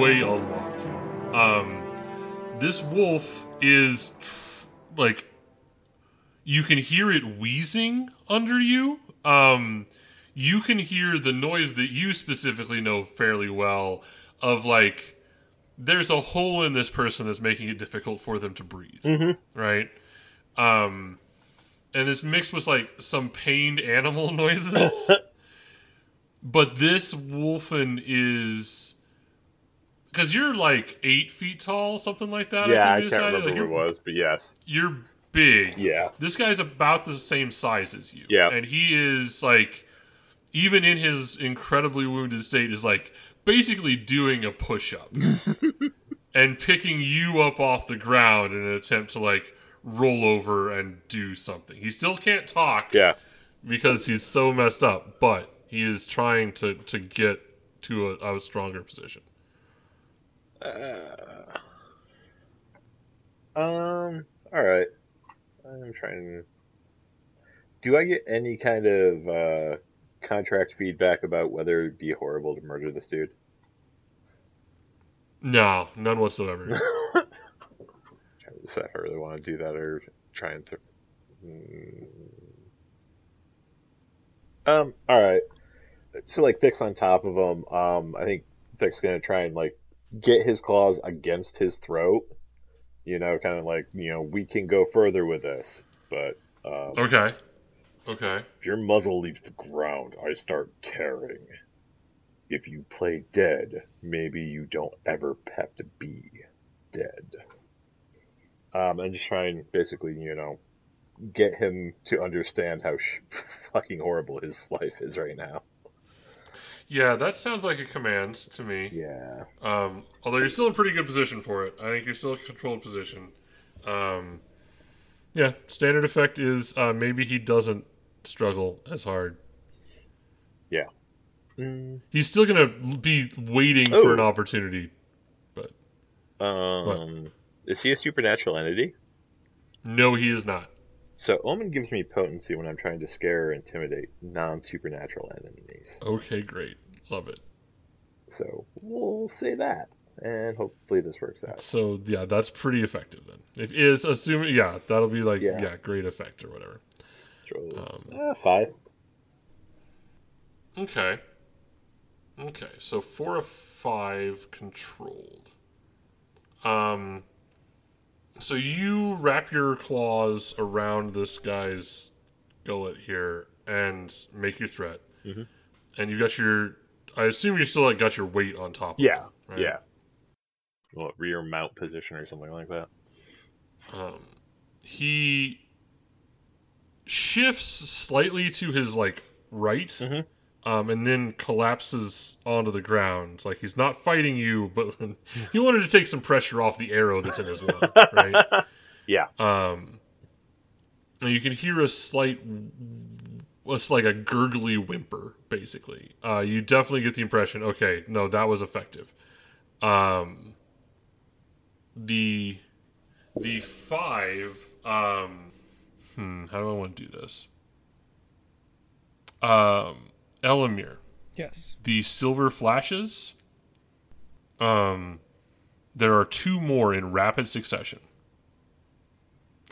weigh a lot. Um, this wolf is tr- like you can hear it wheezing under you. Um, you can hear the noise that you specifically know fairly well of like there's a hole in this person that's making it difficult for them to breathe. Right? Um, and it's mixed with like some pained animal noises. but this wolfen is because you're like eight feet tall, something like that. yeah, think I you can't decided. remember Like, what it was, but yes. you're big. Yeah. This guy's about the same size as you. Yeah. And he is like even in his incredibly wounded state is like basically doing a push up and picking you up off the ground in an attempt to like roll over and do something. He still can't talk Yeah. because he's so messed up, but he is trying to to get to a, a stronger position. Um. All right. I'm trying. Do I get any kind of uh, contract feedback about whether it'd be horrible to murder this dude? No, none whatsoever. trying to decide if I really want to do that or try and. Th- Mm. Um. All right. So like Thick's on top of him. Um. I think Thick's gonna try and like get his claws against his throat. You know, kind of like you know we can go further with this, but um, okay. Okay. if your muzzle leaves the ground, I start tearing. If you play dead, maybe you don't ever have to be dead. Um, and just try and basically, you know, get him to understand how sh- fucking horrible his life is right now. Yeah, that sounds like a command to me. Yeah. Um, although you're still in pretty good position for it. I think you're still in controlled position. Um, yeah, standard effect is uh, maybe he doesn't struggle as hard. Yeah. Mm, He's still gonna be waiting Oh. for an opportunity. um, is he a supernatural entity? No, he is not. So Omen gives me potency when I'm trying to scare or intimidate non-supernatural enemies. Okay, great, love it. So we'll say that, and hopefully this works out. So yeah, that's pretty effective then. If is assuming yeah, that'll be like Yeah. yeah, great effect or whatever. Um, uh, five. Okay. Okay, so four of five controlled. Um, so you wrap your claws around this guy's gullet here and make your threat, Mhm. and you got your. I assume you still like got your weight on top. of Yeah, right? yeah. Well, rear mount position or something like that. Um, he shifts slightly to his like right, Mhm. Um, and then collapses onto the ground. Like he's not fighting you, but he wanted to take some pressure off the arrow that's in his lung, right? Yeah. Um, and you can hear a slight, what's like a gurgly whimper, basically. Uh, you definitely get the impression. Okay, no, that was effective. Um, the the five. Um, hmm, how do I want to do this? Um, Elamir Yes. the silver flashes. Um, there are two more in rapid succession.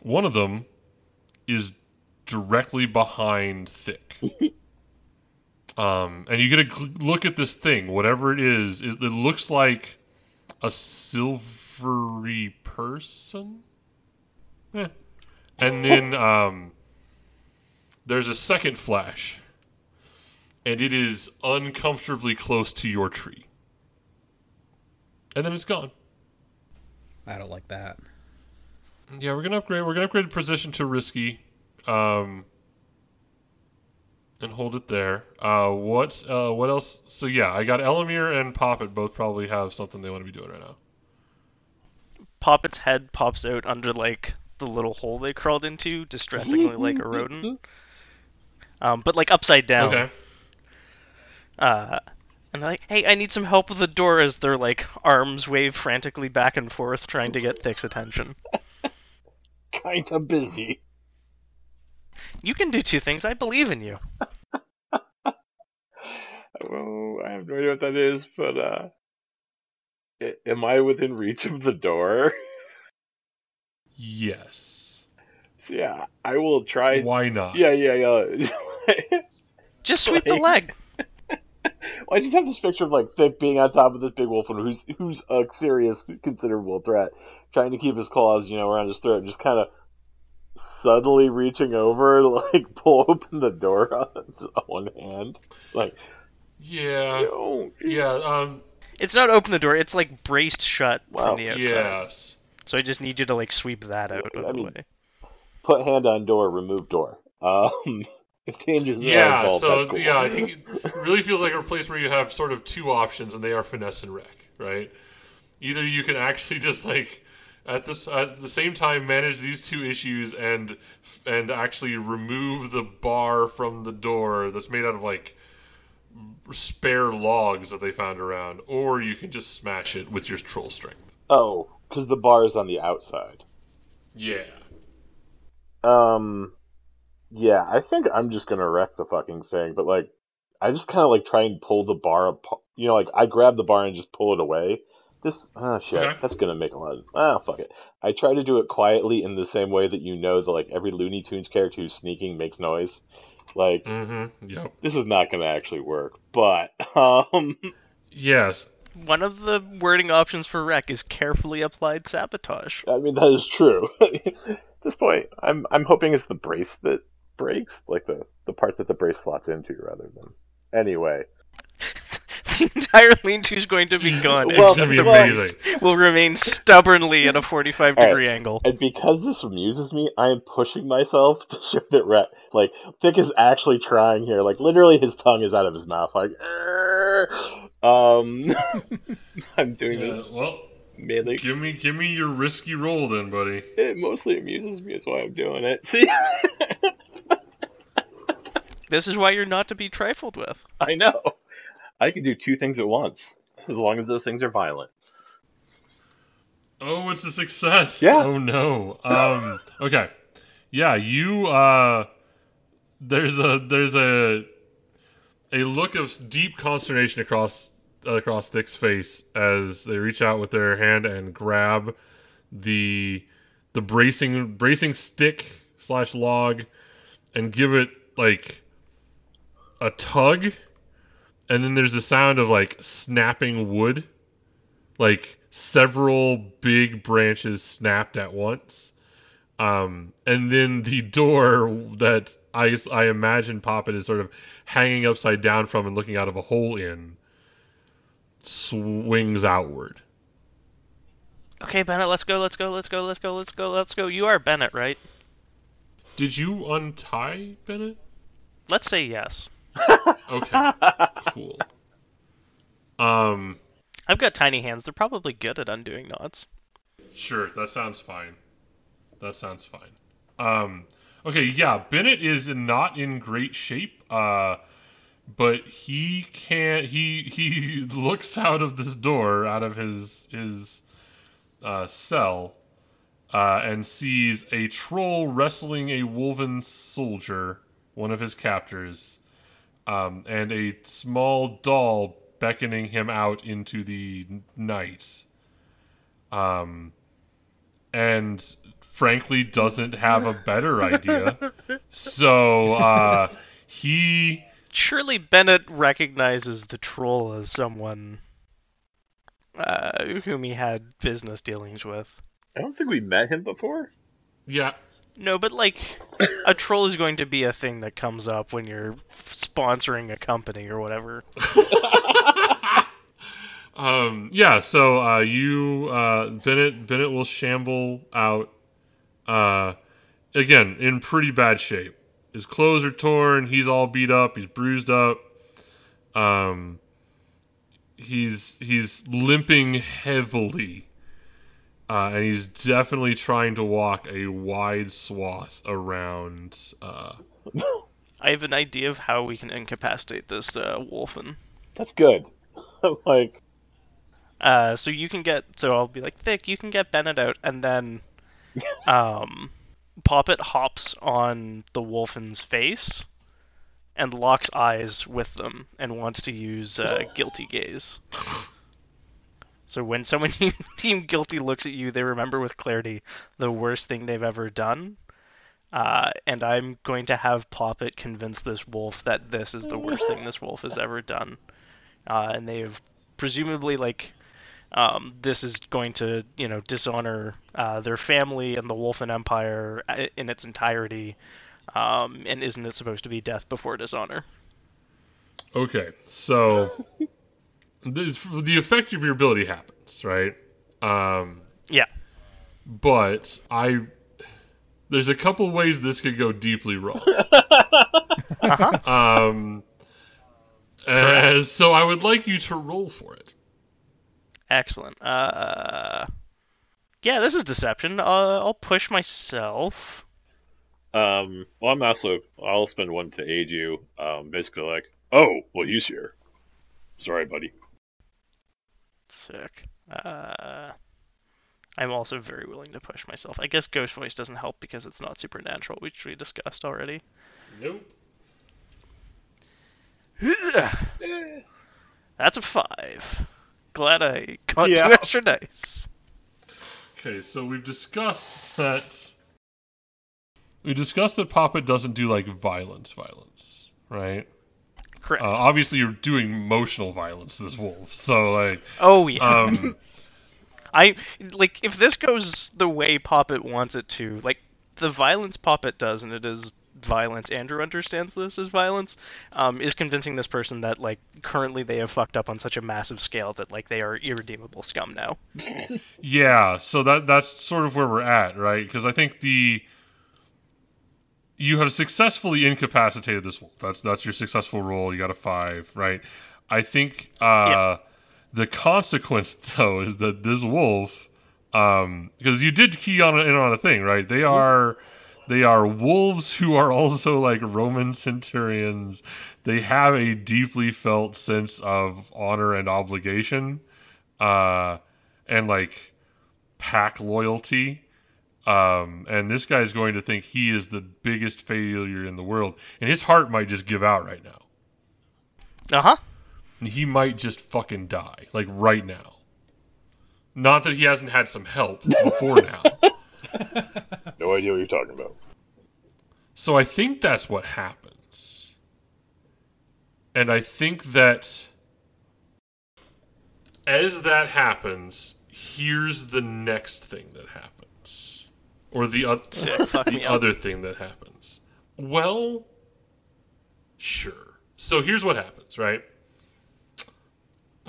One of them is directly behind Thick. um, and you get a gl- look at this thing, whatever it is. It, it looks like a silvery person. Eh. And then um, there's a second flash and it is uncomfortably close to your tree. And then it's gone. I don't like that. Yeah, we're gonna upgrade. We're gonna upgrade the position to risky, um, and hold it there. Uh, what's uh, what else? So yeah, I got Elamir and Poppet both probably have something they want to be doing right now. Poppet's head pops out under like the little hole they crawled into, distressingly like a rodent. Um, but like upside down. Okay. Uh, and they're like, "Hey, I need some help with the door." As their like arms wave frantically back and forth, trying to get Thick's attention. Kinda busy. You can do two things. I believe in you. Oh, I'm have no idea what that is, but uh, am I within reach of the door? Yes. so yeah, I will try. Why not? Yeah, yeah, yeah. Just sweep the leg. Well, I just have this picture of like Thick being on top of this big wolf and who's who's a serious, considerable threat, trying to keep his claws, you know, around his throat, and just kind of subtly reaching over, like pull open the door on his own hand, like Yeah. don't. Yeah. Um. It's not open the door. It's like braced shut Wow. from the outside. Yes. So I just need you to like sweep that out of I the mean, way. Put hand on door, remove door. Um, if danger's Yeah. So cool. yeah, I think it really feels like a place where you have sort of two options, and they are finesse and wreck, right? Either you can actually just like at this at the same time manage these two issues and and actually remove the bar from the door that's made out of like spare logs that they found around, or you can just smash it with your troll strength. Oh, because the bar is on the outside. Yeah. Um, yeah, I think I'm just gonna wreck the fucking thing, but like, I just kind of like try and pull the bar apart. You know, like I grab the bar and just pull it away. This, oh shit, Okay. that's gonna make a lot of. Ah, fuck it. I try to do it quietly in the same way that you know that like every Looney Tunes character who's sneaking makes noise. Like, Mm-hmm. Yep. this is not gonna actually work, but um, Yes. One of the wording options for wreck is carefully applied sabotage. I mean that is true. At this point, I'm I'm hoping it's the brace that breaks, like the the part that the brace slots into, rather than. Anyway, the entire lean-to is going to be gone. Well, it's gonna be the amazing. will remain stubbornly at a 45 All right. degree angle. and because this amuses me, I am pushing myself to show that Rat, like Thick is actually trying here. Like literally, his tongue is out of his mouth. Like, um, I'm doing Yeah, this well, mainly. give me give me your risky roll then, buddy. It mostly amuses me. Is why I'm doing it. See, This is why you're not to be trifled with. I know. I can do two things at once, as long as those things are violent. Oh, it's a success. Yeah. Oh no. Um okay. Yeah, you uh there's a there's a a look of deep consternation across across Thick's face as they reach out with their hand and grab the the bracing bracing stick slash log and give it like a tug and then there's the sound of like snapping wood like several big branches snapped at once. Um, and then the door that I, I imagine Poppet is sort of hanging upside down from and looking out of a hole in swings outward. Okay, Bennett, let's go, let's go, let's go, let's go, let's go, let's go. You are Bennett, right? Did you untie Bennett? Let's say yes. Okay, cool. Um, I've got tiny hands. They're probably good at undoing knots. Sure, that sounds fine. That sounds fine. Um, okay, yeah, Bennett is not in great shape. Uh, but he can't. He he looks out of this door, out of his his uh, cell, uh, and sees a troll wrestling a wolven soldier, one of his captors, um, and a small doll beckoning him out into the night. Um, and frankly doesn't have a better idea. So uh, he Surely Bennett recognizes the troll as someone uh, whom he had business dealings with. I don't think we met him before. yeah No, but like, a troll is going to be a thing that comes up when you're sponsoring a company or whatever. um yeah so uh you uh bennett bennett will shamble out uh again in pretty bad shape his clothes are torn he's all beat up he's bruised up um he's he's limping heavily uh and he's definitely trying to walk a wide swath around uh I have an idea of how we can incapacitate this uh, wolfen. That's good. like, Uh, so you can get. So I'll be like, Thick, you can get Bennett out, and then, um, Poppet hops on the Wolfen's face, and locks eyes with them and wants to use uh, guilty gaze. So when someone you deem guilty looks at you, they remember with clarity the worst thing they've ever done. Uh, and I'm going to have Poppet convince this wolf that this is the worst thing this wolf has ever done. Uh, and they've presumably like um, this is going to you know dishonor uh, their family and the Wolfen Empire uh, in its entirety. Um, and isn't it supposed to be death before dishonor? Okay, so this, the effect of your ability happens, right? Um, Yeah. but I there's a couple ways this could go deeply wrong. Um, uh, so I would like you to roll for it. Excellent. Uh, yeah, this is deception. Uh, I'll push myself. Um, well, I'm also. I'll spend one to aid you. Um, basically, like, oh, well, he's here. Sorry, buddy. Sick. Uh, I'm also very willing to push myself. I guess Ghost Voice doesn't help because it's not supernatural, which we discussed already. Nope. That's a five. Glad I got Yeah. two extra dice. Okay, so we've discussed that. We discussed that Papa doesn't do like violence, violence, right? Correct. Uh, obviously, you're doing emotional violence to this wolf, so like, oh yeah. um, I like if this goes the way Poppet wants it to, like the violence Poppet does, and it is violence. Andrew understands this as violence. Um, is convincing this person that like currently they have fucked up on such a massive scale that like they are irredeemable scum now. Yeah, so that that's sort of where we're at, right? Because I think the you have successfully incapacitated this wolf. That's that's your successful roll. You got a five, right? I think uh, Yeah. the consequence though is that this wolf, um, because you did key on in on a thing, right? They are they are wolves who are also like Roman centurions. They have a deeply felt sense of honor and obligation, uh, and like pack loyalty. Um, and this guy's going to think he is the biggest failure in the world, and his heart might just give out right now. Uh huh. He might just fucking die, like right now. Not that he hasn't had some help before now. No idea what you're talking about. So I think that's what happens. And I think that as that happens, here's the next thing that happens. Or the, oth- Sick. Fuck me the other thing that happens. Well, sure. So here's what happens, right?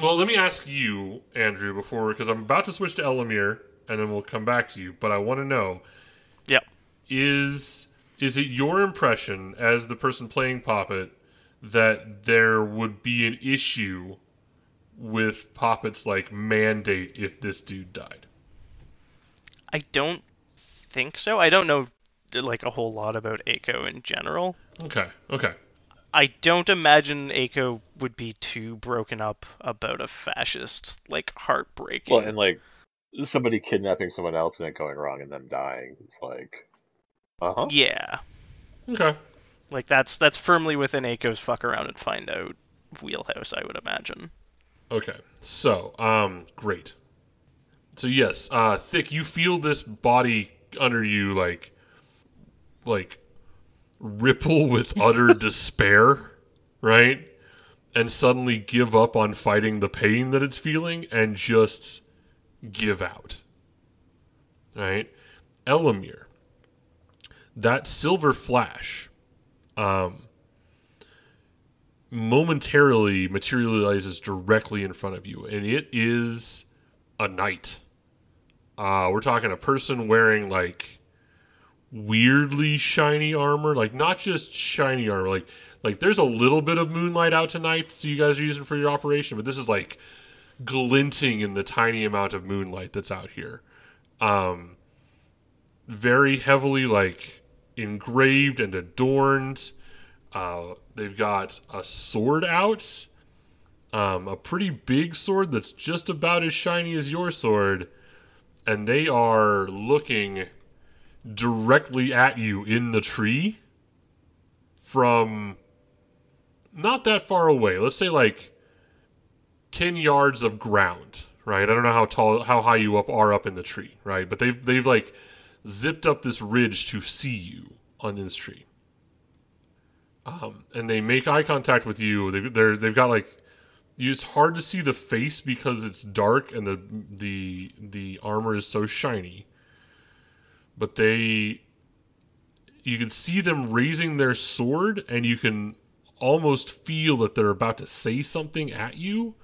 Well, let me ask you, Andrew, before, because I'm about to switch to Elamir, and then we'll come back to you, but I want to know Yep. is is it your impression as the person playing Poppet that there would be an issue with Poppet's like mandate if this dude died? I don't think so. I don't know like a whole lot about Aiko in general. Okay, okay. I don't imagine Aiko would be too broken up about a fascist like heartbreaking. Well, and like somebody kidnapping someone else and it going wrong and them dying. It's like, uh huh. yeah, Okay. like that's that's firmly within Aiko's fuck around and find out wheelhouse. I would imagine. Okay. So, um great. So yes, uh Thick, you feel this body under you like like ripple with utter despair, right? And suddenly give up on fighting the pain that it's feeling and just give out. Right? Elamir. That silver flash um momentarily materializes directly in front of you, and it is a knight. Uh, we're talking a person wearing like weirdly shiny armor, like not just shiny armor, like like there's a little bit of moonlight out tonight, so you guys are using for your operation, but this is like glinting in the tiny amount of moonlight that's out here. Um, very heavily like engraved and adorned. Uh, they've got a sword out, um, a pretty big sword that's just about as shiny as your sword, and they are looking directly at you in the tree from not that far away. Let's say like ten yards of ground, right? I don't know how tall, how high you up are up in the tree, right? But they've they've like zipped up this ridge to see you on this tree. Um, and they make eye contact with you. They, they're they've got like it's hard to see the face because it's dark and the the the armor is so shiny. But they you can see them raising their sword and you can almost feel that they're about to say something at you.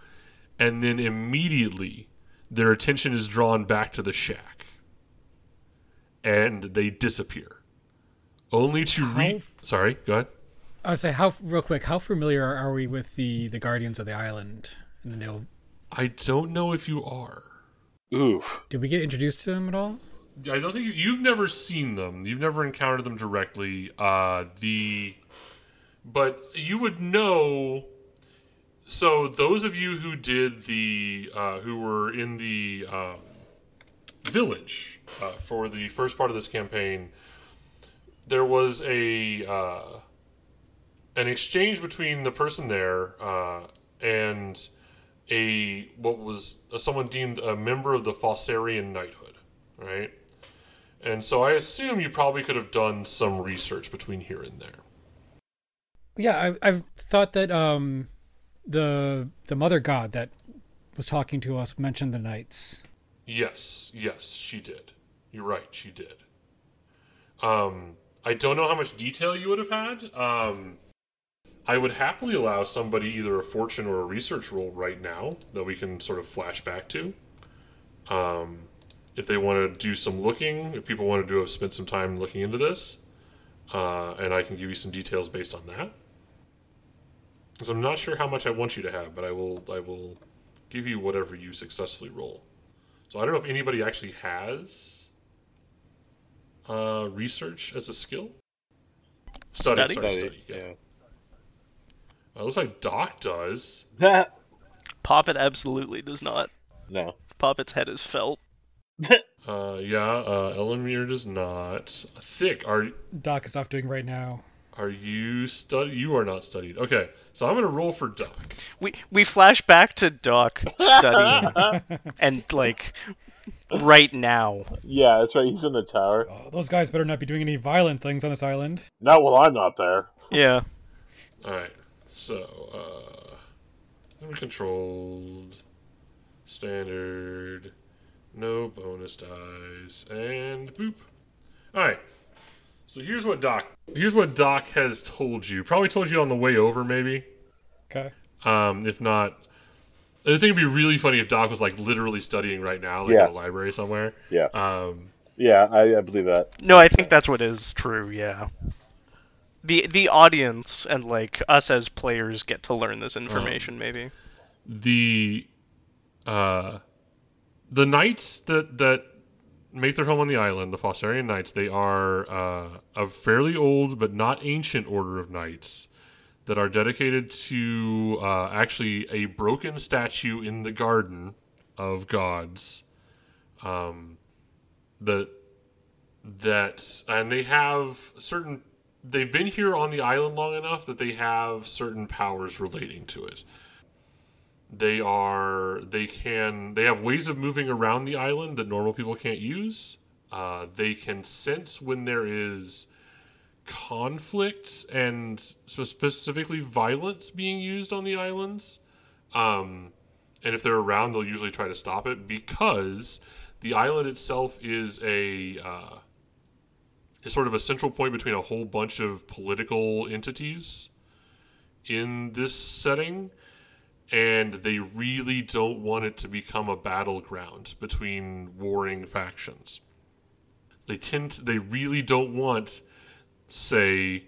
And then immediately their attention is drawn back to the shack. And they disappear. Only to re How- sorry go ahead I would say how real quick. How familiar are we with the the guardians of the island? And the Nil? i don't know if you are Oof. Did we get introduced to them at all? I don't think you, you've never seen them. You've never encountered them directly. Uh, the, but you would know. So those of you who did the, uh, who were in the um, village uh, for the first part of this campaign, there was a uh, an exchange between the person there uh, and a what was someone deemed a member of the Fossarian knighthood, right? And so I assume you probably could have done some research between here and there. Yeah, I I thought that um the the mother god that was talking to us mentioned the knights. Yes, yes, she did. You're right, she did. Um, I don't know how much detail you would have had. Um, I would happily allow somebody either a fortune or a research roll right now that we can sort of flash back to. Um, if they want to do some looking, if people want to do have spent some time looking into this, uh, and I can give you some details based on that. Because I'm not sure how much I want you to have, but I will I will give you whatever you successfully roll. So I don't know if anybody actually has uh, research as a skill. Study? sorry, Study, study, yeah. Uh, looks like Doc does. yeah. Poppet absolutely does not. no. Poppet's head is felt. Uh, yeah, uh, Elamir does not. Thick, are Doc is off doing right now. are you stud? You are not studied. Okay, so I'm gonna roll for Doc. We we flash back to Doc studying and like right now. yeah, that's right. He's in the tower. Oh, those guys better not be doing any violent things on this island. Not while I'm not there. Yeah. All right, so uh, uncontrolled, standard, no bonus dice, and boop. All right. So here's what Doc. Here's what Doc has told you. Probably told you on the way over, maybe. Okay. Um, if not, I think it'd be really funny if Doc was like literally studying right now, like Yeah. in a library somewhere. Yeah. Um, Yeah, I, I believe that. No, I think that's what is true. Yeah. The the audience and like us as players get to learn this information. maybe. the uh, the knights that that make their home on the island, the Fossarian Knights, they are uh, a fairly old but not ancient order of knights that are dedicated to uh, actually a broken statue in the garden of gods. Um, that that and they have certain they've been here on the island long enough that they have certain powers relating to it. They are they can they have ways of moving around the island that normal people can't use. Uh, they can sense when there is conflict and specifically violence being used on the islands. Um, and if they're around they'll usually try to stop it because the island itself is a uh, is sort of a central point between a whole bunch of political entities in this setting and they really don't want it to become a battleground between warring factions. They tend to, they really don't want say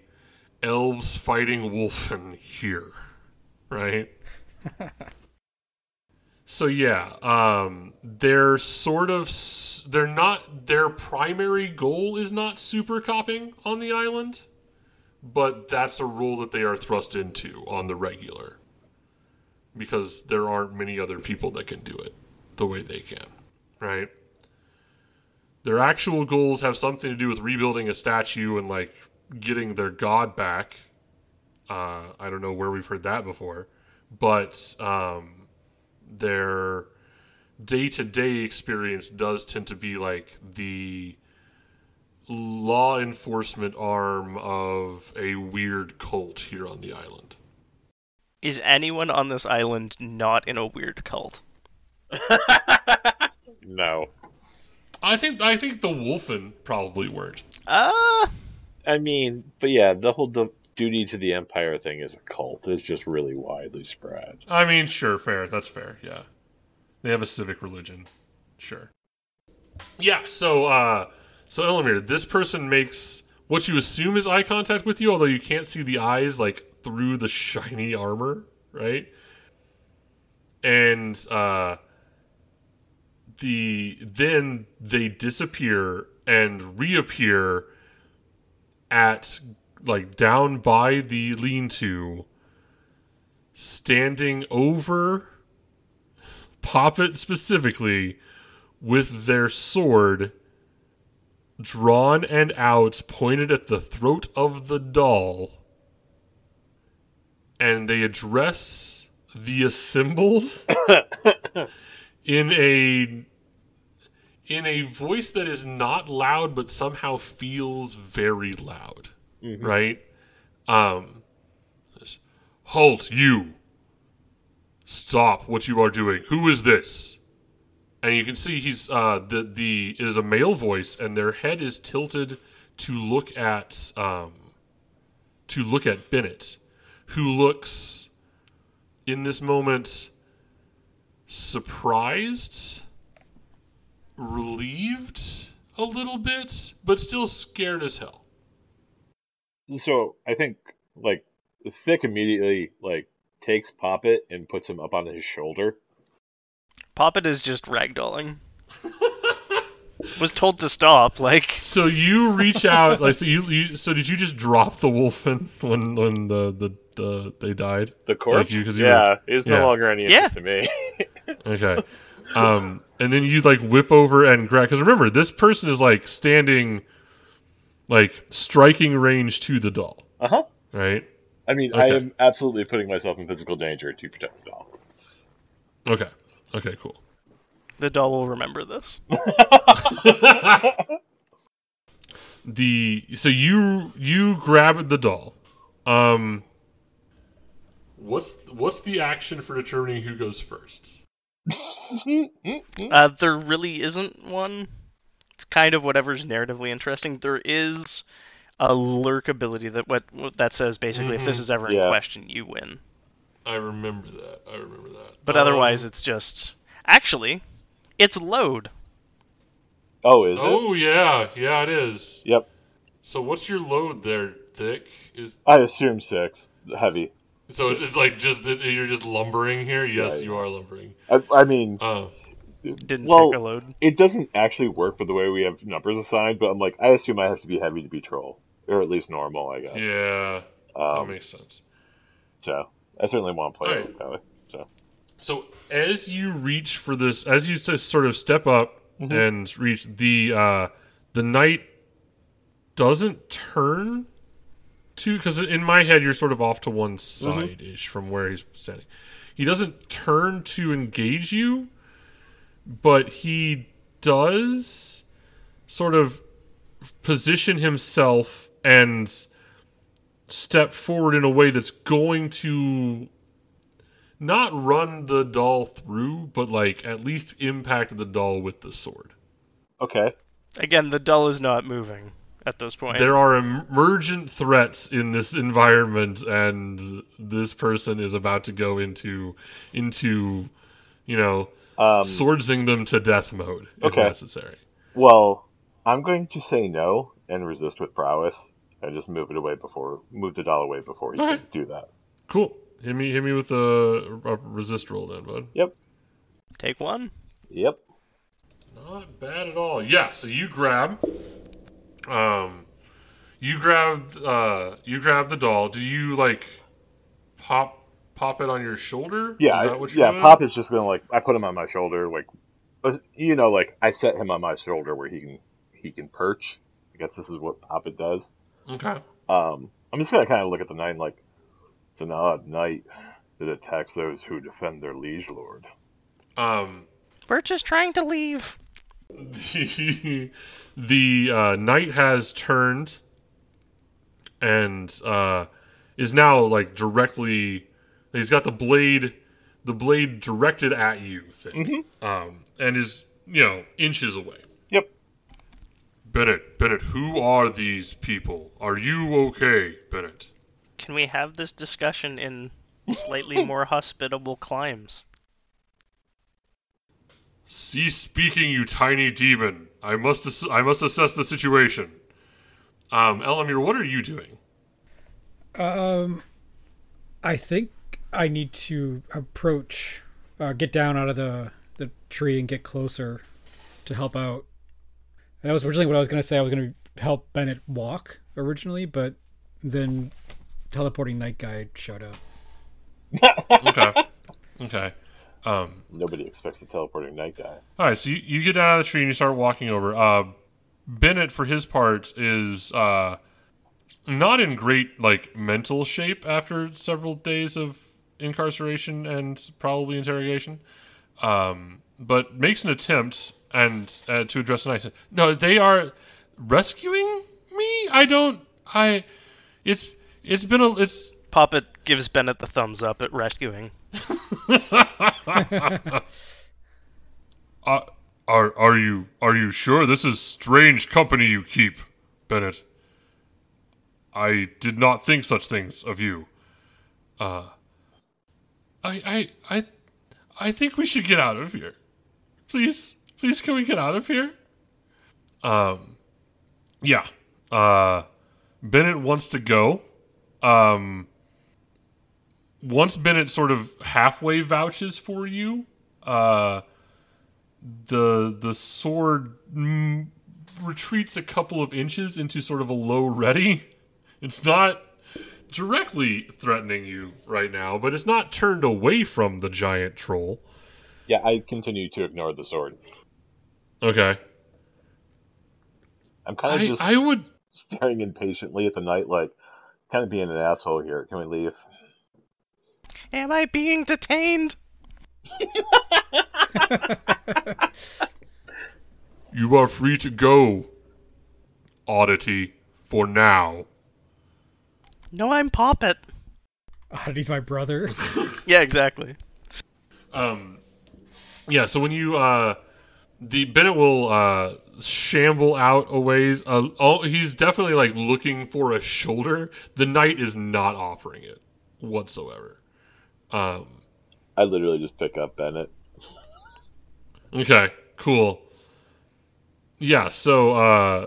elves fighting wolfen here, right? so yeah, um they're sort of they're not their primary goal is not super copping on the island, but that's a role that they are thrust into on the regular because there aren't many other people that can do it the way they can, right? Their actual goals have something to do with rebuilding a statue and like getting their god back. Uh, I don't know where we've heard that before, but um, their day to day experience does tend to be like the law enforcement arm of a weird cult here on the island. Is anyone on this island not in a weird cult? No. I think I think the Wolfen probably weren't. Uh, I mean, but yeah, the whole the duty to the empire thing is a cult. It's just really widely spread. I mean, sure, fair. That's fair. Yeah, they have a civic religion. Sure. Yeah. So, uh, so Elamir, this person makes what you assume is eye contact with you, although you can't see the eyes like through the shiny armor, right? And uh, the then they disappear and reappear at like down by the lean-to standing over Poppet specifically with their sword drawn and out pointed at the throat of the doll. And they address the assembled in a in a voice that is not loud but somehow feels very loud right? Um halt you. Stop what you are doing. Who is this? And you can see he's uh the the it is a male voice and their head is tilted to look at um to look at Bennett who looks in this moment surprised relieved a little bit but still scared as hell So I think like Thick immediately like takes Poppet and puts him up on his shoulder. Poppet is just ragdolling. Was told to stop. Like, So you reach out, like so you, you. So did you just drop the wolfen when when the the, the they died? The corpse. you- you yeah, it's yeah. no longer any Yeah. interest to me. Okay. Um, and then you like whip over and grab. Because remember, this person is like standing, like striking range to the doll, uh huh. right? I mean, I am absolutely putting myself in physical danger to protect the doll. Okay. Okay. Cool. the doll will remember this. the so you you grab the doll. Um. What's what's the action for determining who goes first? Uh, there really isn't one. It's kind of whatever's narratively interesting. There is a lurk ability that what, what that says basically if this is ever in question, you win. I remember that. I remember that. But Um, otherwise, it's just actually, it's load. Oh, is it? Oh yeah, yeah, it is. Yep. So what's your load there, Thick? Is I assume six. Heavy. so it's just like just you're just lumbering here? Yes, Yeah, you are lumbering. I, I mean, Uh, Didn't Well- pick a load. it doesn't actually work with the way we have numbers assigned, but I'm like, I assume I have to be heavy to be troll, or at least normal, I guess. yeah, that Um, makes sense. so I certainly want to play Alright. it that way. So So as you reach for this, as you just sort of step up Mm-hmm. and reach the uh, the knight doesn't turn to because in my head you're sort of off to one Mm-hmm. side ish from where he's standing. He doesn't turn to engage you, but he does sort of position himself and step forward in a way that's going to not run the doll through, but like at least impact the doll with the sword. okay, Again, the doll is not moving at this point. There are emergent threats in this environment, and this person is about to go into into you know um, swordsing them to death mode if Okay. necessary. well, I'm going to say no and resist with prowess, and just move it away before move the doll away before you Okay. can do that. Cool. Hit me, hit me with a, a resist roll then, bud. Yep, Take one. yep. Not bad at all. Yeah. So you grab, um, you grab, uh, you grab the doll. Do you like pop pop it on your shoulder? Yeah, Is that what you're yeah. doing? Pop is just gonna like I put him on my shoulder, like but, you know, like I set him on my shoulder where he can he can perch. I guess this is what Poppet does. Okay. Um, I'm just gonna kind of look at the knight and like, It's an odd knight that attacks those who defend their liege lord. Um, We're just trying to leave. the the uh, knight has turned and uh, is now like directly. He's got the blade, the blade directed at you, thing, um, and is you know inches away. Yep. Bennett, Bennett, who are these people? Are you okay, Bennett? Can we have this discussion in slightly more hospitable climes? Cease speaking, you tiny demon. I must ass- I must assess the situation. Um, Elamir, what are you doing? Um, I think I need to approach, uh, get down out of the the tree and get closer to help out. That was originally what I was going to say. I was going to help Bennett walk originally, but then teleporting knight guy showed up. Okay, okay. Um, Nobody expects a teleporting knight guy. All right, so you, you get down out of the tree and you start walking over. Uh, Bennett, for his part, is uh, not in great like mental shape after several days of incarceration and probably interrogation, um, but makes an attempt and uh, to address the knight. No, they are rescuing me. I don't. I. It's it's been a it's Poppet gives Bennett the thumbs up at rescuing. Uh, are are you are you sure this is strange company you keep, Bennett? I did not think such things of you. Uh, I I I I think we should get out of here. Please, please, can we get out of here? Um, yeah. Uh, Bennett wants to go. Um, once Bennett sort of halfway vouches for you, uh the the sword retreats a couple of inches into sort of a low ready. It's not directly threatening you right now, but it's not turned away from the giant troll. Yeah, I continue to ignore the sword. Okay. I'm kind of I, just I would staring impatiently at the knight, like, kind of being an asshole here. Can we leave? Am I being detained? you are free to go, oddity, for now. No, I'm Poppet. Oddity's my brother. Yeah, exactly. Um, yeah. So when you uh, the Bennett will uh shamble out a ways. Uh, oh, he's definitely like looking for a shoulder. The knight is not offering it whatsoever. Um. I literally just pick up Bennett. Okay. Cool. Yeah. So uh,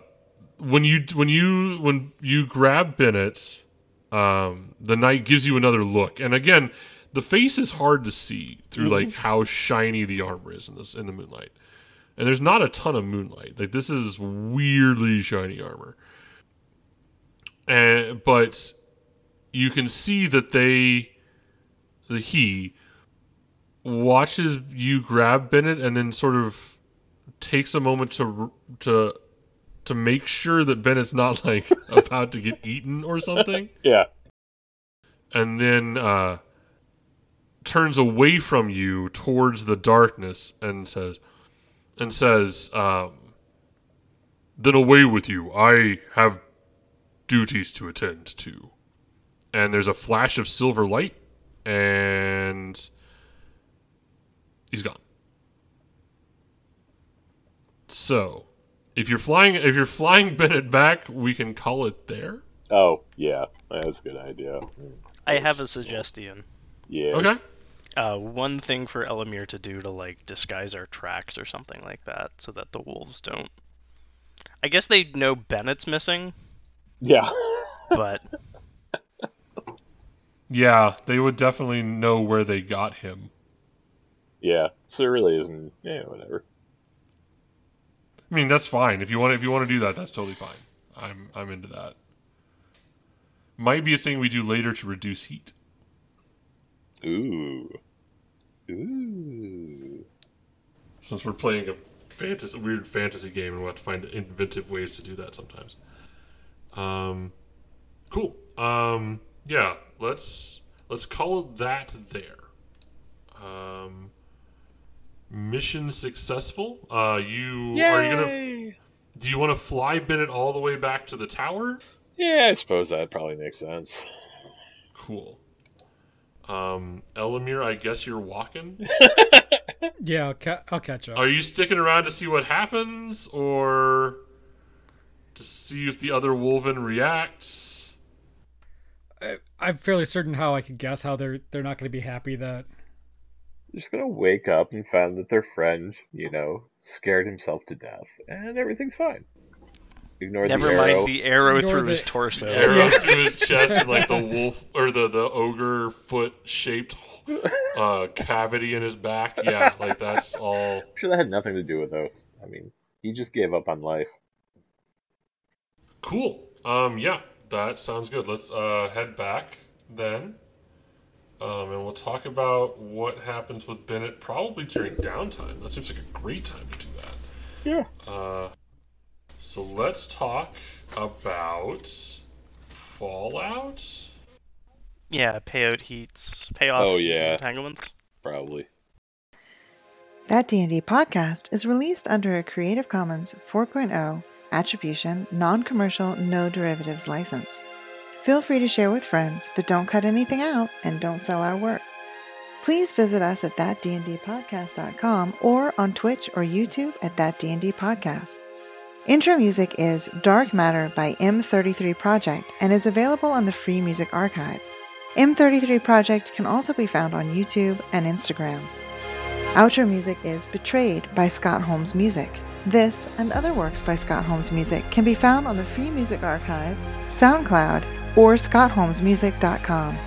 when you when you when you grab Bennett, um, the knight gives you another look, and again, the face is hard to see through like how shiny the armor is in this in the moonlight, and there's not a ton of moonlight. Like this is weirdly shiny armor, and but you can see that they, the he, watches you grab Bennett and then sort of takes a moment to to to make sure that Bennett's not like about to get eaten or something Yeah. and then uh, turns away from you towards the darkness and says, and says, um, "Then away with you. I have duties to attend to." And there's a flash of silver light, and he's gone. So, if you're flying, if you're flying Bennett back, we can call it there. Oh, yeah. That's a good idea. I have a suggestion. Yeah. Okay. Uh, one thing for Elamir to do to like disguise our tracks or something like that, so that the wolves don't. I guess they know Bennett's missing, Yeah. but Yeah, they would definitely know where they got him. yeah. So there really isn't. Yeah, whatever. I mean, that's fine. If you want, if you want to do that, that's totally fine. I'm, I'm into that. Might be a thing we do later to reduce heat. Ooh. Ooh. Since we're playing a fantasy, weird fantasy game, and we'll have to find inventive ways to do that sometimes. Um, cool. Um, yeah, let's let's call it that there. Um, mission successful. Uh, you are you gonna? Do you want to fly Bennett all the way back to the tower? Yeah, I suppose that probably makes sense. Cool. Um, Elamir, I guess you're walking. Yeah, I'll, ca- I'll catch up. Are you sticking around to see what happens, or to see if the other Wolfen reacts? I'm fairly certain how I can guess how they're they're not going to be happy that Just gonna wake up and find that their friend, you know, scared himself to death, and everything's fine. Ignore Never the mind arrow. the arrow Ignore through the- his torso. Arrow through his chest and like the wolf or the the ogre foot shaped uh, cavity in his back. Yeah, like that's all. I'm sure that had nothing to do with those. I mean, he just gave up on life. Cool. Um, yeah, that sounds good. Let's uh, head back then. Um, and we'll talk about what happens with Bennett probably during downtime. That seems like a great time to do that. Yeah. Uh, so let's talk about Fallout. Yeah, payout heats, payoff Oh, yeah. entanglements. Probably. That D&D podcast is released under a Creative Commons 4.0 attribution, non-commercial, no derivatives license. Feel free to share with friends, but don't cut anything out and don't sell our work. Please visit us at thatdndpodcast.com or on Twitch or YouTube at That D&D Podcast. Intro music is Dark Matter by M33 Project and is available on the Free Music Archive. M33 Project can also be found on YouTube and Instagram. Outro music is Betrayed by Scott Holmes Music. This and other works by Scott Holmes Music can be found on the Free Music Archive, SoundCloud, or scottholmesmusic.com.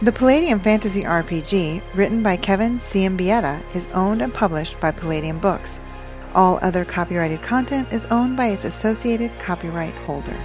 The Palladium Fantasy RPG, written by Kevin Siembieda, is owned and published by Palladium Books. All other copyrighted content is owned by its associated copyright holder.